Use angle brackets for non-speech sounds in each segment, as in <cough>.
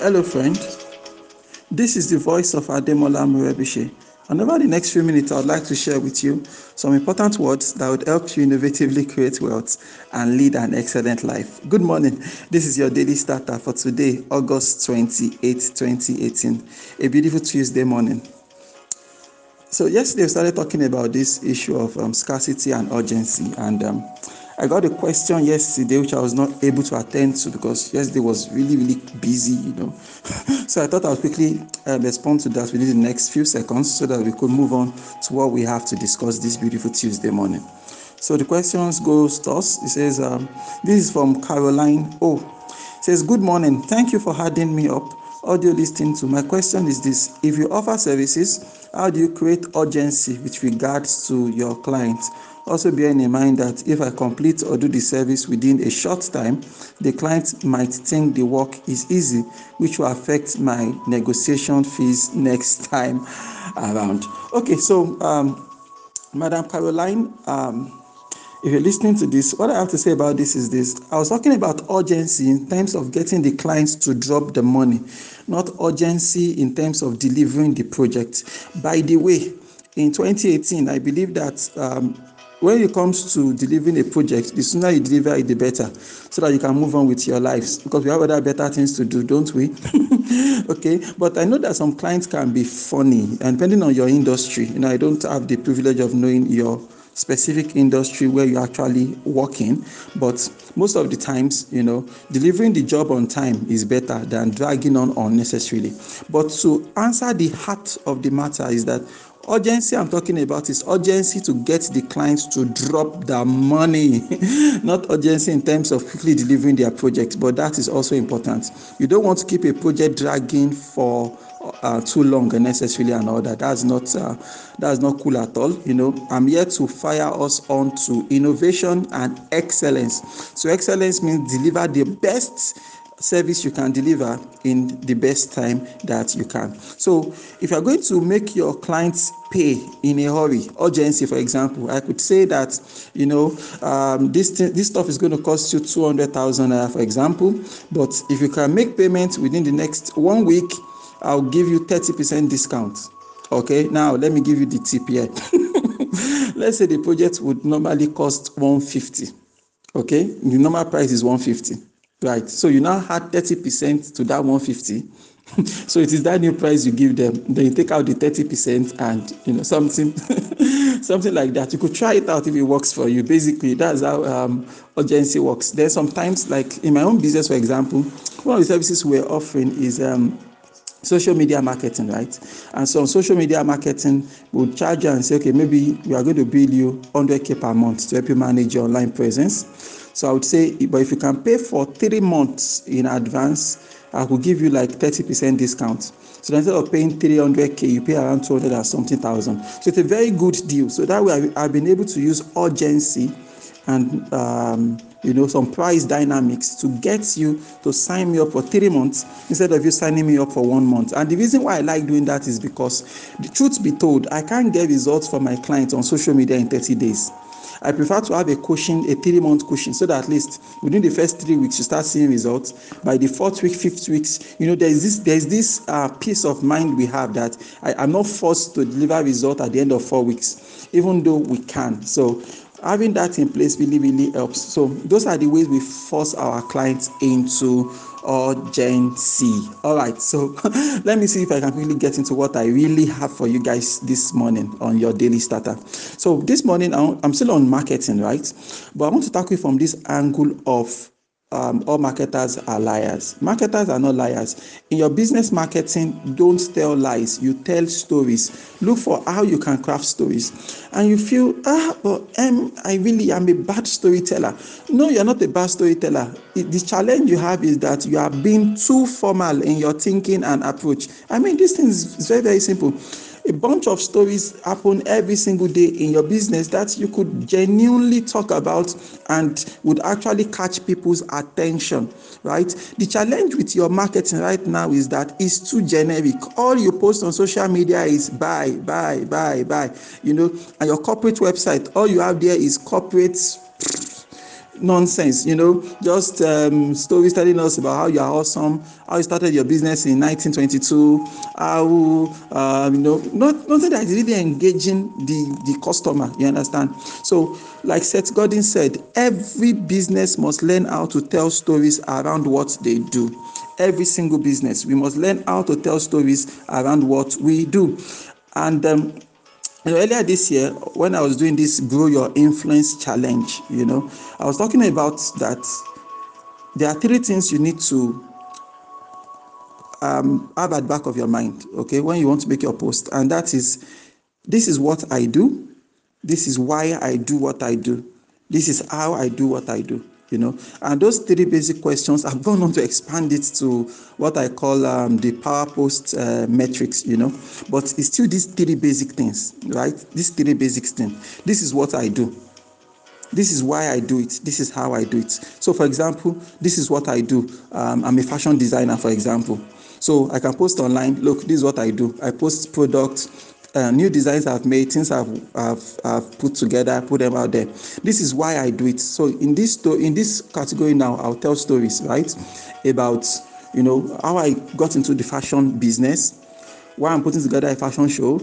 Hello, friend. This is the voice of Ademola Morebise. And over the next few minutes, I would like to share with you some important words that would help you innovatively create wealth and lead an excellent life. Good morning. This is your daily starter for today, August 28, 2018. A beautiful Tuesday morning. So, yesterday we started talking about this issue of um, scarcity and urgency. And um, I got a question yesterday which I was not able to attend to because yesterday was really, really busy, you know. <laughs> so I thought I would quickly uh, respond to that within the next few seconds so that we could move on to what we have to discuss this beautiful Tuesday morning. So the questions goes thus. It says, um, this is from Caroline O. It says, good morning. Thank you for adding me up. Audio listening to my question is this: If you offer services, how do you create urgency with regards to your clients? Also, bearing in mind that if I complete or do the service within a short time, the client might think the work is easy, which will affect my negotiation fees <laughs> next time around. Okay, so um, Madam Caroline, um, if you're listening to this, what I have to say about this is this. I was talking about urgency in terms of getting the clients to drop the money, not urgency in terms of delivering the project. By the way, in 2018, I believe that um, when it comes to delivering a project, the sooner you deliver it, the better, so that you can move on with your lives. Because we have other better things to do, don't we? <laughs> okay, but I know that some clients can be funny, and depending on your industry, you know, I don't have the privilege of knowing your specific industry where you're actually working but most of the times you know delivering the job on time is better than dragging on unnecessarily. But to answer the heart of the matter is that urgency i'm talking about is urgency to get the clients to drop their money. <laughs> Not urgency in terms of quickly delivering their project but that is also important. You don't want to keep a project dragging for uh, too long unnecessarily and all that that's not uh, that's not cool at all you know i'm here to fire us on to innovation and excellence so excellence means deliver the best service you can deliver in the best time that you can. So, if you're going to make your clients pay in a hurry, urgency, for example, I could say that you know um, this th- this stuff is going to cost you two hundred thousand for example. But if you can make payments within the next one week, I'll give you thirty percent discount. Okay, now let me give you the tip here. <laughs> Let's say the project would normally cost one fifty. Okay, the normal price is one fifty right so you now add thirty percent to that one fifty <laughs> so it is that new price you give them then you take out the thirty percent and you know something <laughs> something like that you could try it out if it works for you basically that's how um, urgency works then sometimes like in my own business for example one of the services we're offering is um, social media marketing, right? And so on social media marketing, we'll charge you and say, okay, maybe we are going to bill you 100k per month to help you manage your online presence. So I would say, but if you can pay for three months in advance, I will give you like 30% discount. So instead of paying 300k, you pay around 200 or something thousand. So it's a very good deal. So that way I've been able to use urgency and um, you know some price dynamics to get you to sign me up for three months instead of you signing me up for one month and the reason why i like doing that is because the truth be told i can't get results for my clients on social media in 30 days I prefer to have a cushion, a three month cushion, so that at least within the first three weeks you start seeing results. By the fourth week, fifth weeks, you know, there's this there's this uh, peace of mind we have that I, I'm not forced to deliver result at the end of four weeks, even though we can. So having that in place really really helps. So those are the ways we force our clients into urgency. All right so <laughs> let me see if i can really get into what i really have for you guys this morning on your daily starter. So this morning i'm still on marketing right? But i want to tackle from this angle of um, all marketers are liars. Marketers are not liars. In your business marketing, don't tell lies. You tell stories. Look for how you can craft stories. And you feel, ah, but um, I really am a bad storyteller. No, you're not a bad storyteller. The challenge you have is that you are being too formal in your thinking and approach. I mean, this thing is very, very simple a bunch of stories happen every single day in your business that you could genuinely talk about and would actually catch people's attention right? The challenge with your marketing right now is that it's too generic. All you post on social media is buy buy buy buy you know and your corporate website all you have there is corporate nonsense, you know, just um, stories telling us about how you are awesome, how you started your business in 1922, how, um, you know, not, nothing that is really engaging the, the customer, you understand? So, like Seth Godin said, every business must learn how to tell stories around what they do. Every single business, we must learn how to tell stories around what we do. And um, earlier this year, when I was doing this Grow Your Influence Challenge, you know, I was talking about that there are three things you need to um, have at back of your mind, okay, when you want to make your post. And that is, this is what I do. This is why I do what I do. This is how I do what I do you know? And those three basic questions i've gone on to expand it to what i call um, the power post uh, metrics you know? But it's still these three basic things right? These three basic things. This is what i do. This is why i do it. This is how i do it. So for example this is what i do. Um, i'm a fashion designer for example. So i can post online look this is what i do. I post products uh, new designs I've made, things I've, I've, I've put together, put them out there. This is why I do it. So in this sto- in this category now, I'll tell stories, right, about you know how I got into the fashion business, why I'm putting together a fashion show,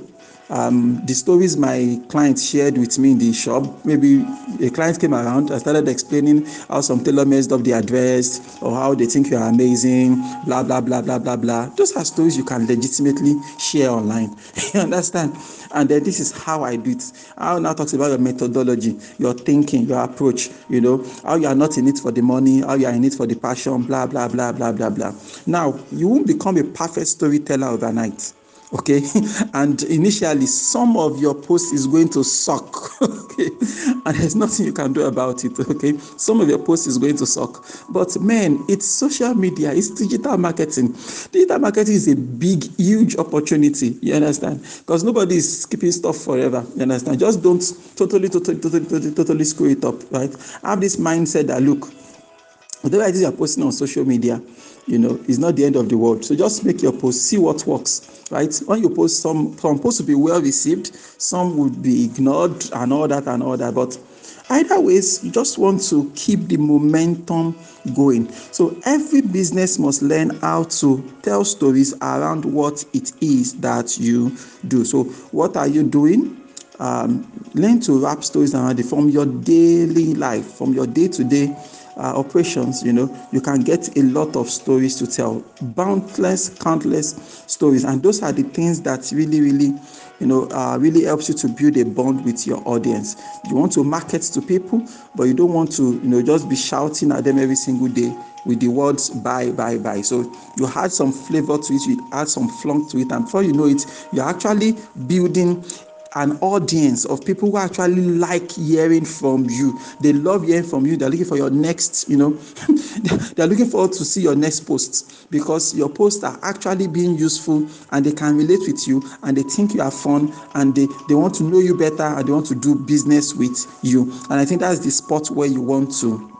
um, the stories my clients shared with me in the shop. Maybe a client came around, I started explaining how some tailor messed up their dress or how they think you are amazing, blah, blah, blah, blah, blah, blah. Those are stories you can legitimately share online. <laughs> you understand? And then this is how I do it. I now talks about your methodology, your thinking, your approach, you know, how you are not in it for the money, how you are in it for the passion, blah, blah, blah, blah, blah, blah. Now, you won't become a perfect storyteller overnight okay? <laughs> And initially some of your post is going to suck <laughs> okay? And there's nothing you can do about it okay? Some of your post is going to suck. But man it's social media it's digital marketing. Digital marketing is a big huge opportunity you understand? Because nobody is keeping stuff forever you understand? Just don't totally totally totally totally, totally screw it up right? Have this mindset that look whatever it is you're posting on social media you know it's not the end of the world. So just make your post see what works right? When you post some some posts will be well received some would be ignored and all that and all that. But either ways you just want to keep the momentum going. So every business must learn how to tell stories around what it is that you do. So what are you doing? Um, learn to wrap stories around it from your daily life from your day-to-day uh, operations, you know, you can get a lot of stories to tell, boundless, countless stories, and those are the things that really, really, you know, uh, really helps you to build a bond with your audience. You want to market to people, but you don't want to, you know, just be shouting at them every single day with the words buy, buy, buy. So you add some flavor to it, you add some flunk to it, and before you know it, you're actually building an audience of people who actually like hearing from you. They love hearing from you. They're looking for your next, you know, <laughs> they're looking forward to see your next posts because your posts are actually being useful and they can relate with you and they think you are fun and they, they want to know you better and they want to do business with you. And I think that's the spot where you want to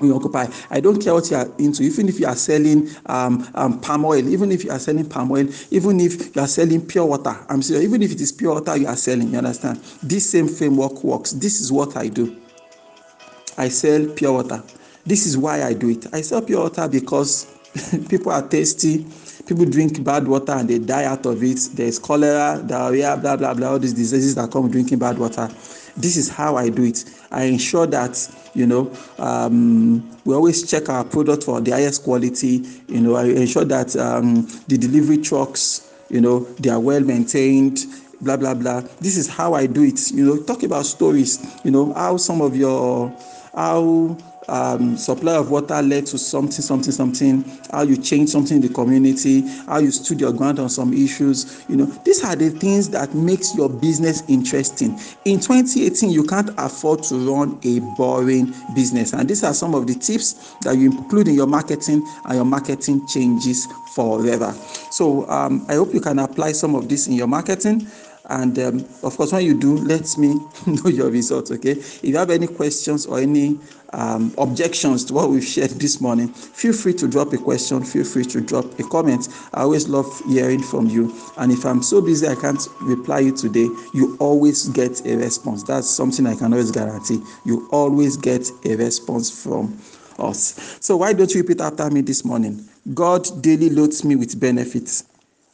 you occupy. I don't care what you are into, even if you are selling um, um, palm oil, even if you are selling palm oil, even if you are selling pure water. I'm serious, even if it is pure water you are selling, you understand? This same framework works. This is what I do. I sell pure water. This is why I do it. I sell pure water because <laughs> people are thirsty. People drink bad water and they die out of it. There's cholera, diarrhea, blah, blah, blah, all these diseases that come drinking bad water this is how I do it. I ensure that you know um, we always check our product for the highest quality. You know, I ensure that um, the delivery trucks, you know, they are well maintained. Blah blah blah. This is how I do it. You know, talk about stories. You know how some of your how um, supply of water led to something, something, something, how you change something in the community, how you stood your ground on some issues. You know, these are the things that makes your business interesting. In 2018, you can't afford to run a boring business. And these are some of the tips that you include in your marketing and your marketing changes forever. So um, I hope you can apply some of this in your marketing And um, of course, when you do, let me <laughs> know your results. Okay. If you have any questions or any um, objections to what we've shared this morning, feel free to drop a question. Feel free to drop a comment. I always love hearing from you. And if I'm so busy I can't reply you today, you always get a response. That's something I can always guarantee. You always get a response from us. So why don't you repeat after me this morning? God daily loads me with benefits.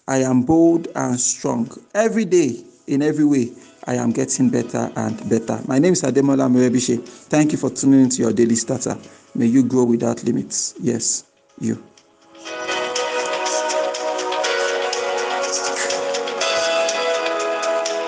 I am bold and strong. Every day, in every way, I am getting better and better. My name is Ademola Morebise. Thank you for tuning into your daily starter. May you grow without limits. Yes, you.